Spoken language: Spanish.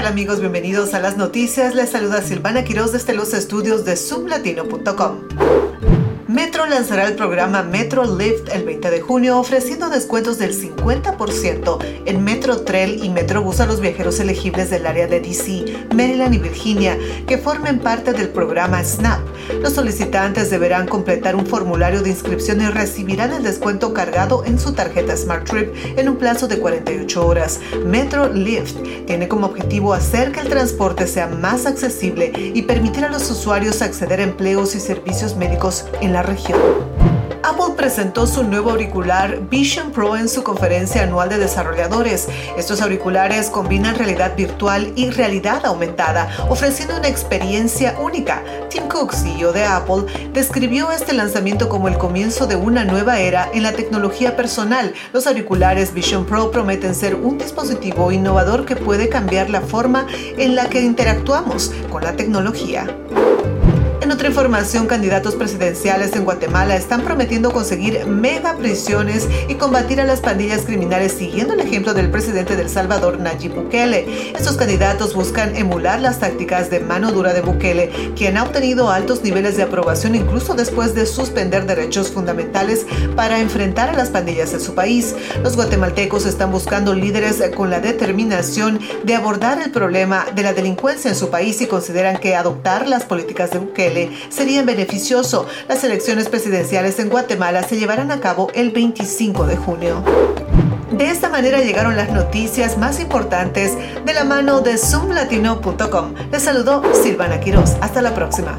tal amigos? Bienvenidos a las noticias. Les saluda Silvana Quiroz desde los estudios de sublatino.com. Metro lanzará el programa Metro Lift el 20 de junio ofreciendo descuentos del 50% en Metro Trail y Metrobús a los viajeros elegibles del área de DC, Maryland y Virginia que formen parte del programa SNAP. Los solicitantes deberán completar un formulario de inscripción y recibirán el descuento cargado en su tarjeta Smart Trip en un plazo de 48 horas. Metro Lift tiene como objetivo hacer que el transporte sea más accesible y permitir a los usuarios acceder a empleos y servicios médicos en la región. Apple presentó su nuevo auricular Vision Pro en su conferencia anual de desarrolladores. Estos auriculares combinan realidad virtual y realidad aumentada, ofreciendo una experiencia única. Tim Cook, CEO de Apple, describió este lanzamiento como el comienzo de una nueva era en la tecnología personal. Los auriculares Vision Pro prometen ser un dispositivo innovador que puede cambiar la forma en la que interactuamos con la tecnología. En otra información, candidatos presidenciales en Guatemala están prometiendo conseguir mega prisiones y combatir a las pandillas criminales siguiendo el ejemplo del presidente del Salvador, Nayib Bukele. Estos candidatos buscan emular las tácticas de mano dura de Bukele, quien ha obtenido altos niveles de aprobación incluso después de suspender derechos fundamentales para enfrentar a las pandillas en su país. Los guatemaltecos están buscando líderes con la determinación de abordar el problema de la delincuencia en su país y consideran que adoptar las políticas de Bukele sería beneficioso. Las elecciones presidenciales en Guatemala se llevarán a cabo el 25 de junio. De esta manera llegaron las noticias más importantes de la mano de zoomlatino.com. Les saludó Silvana Quiroz. Hasta la próxima.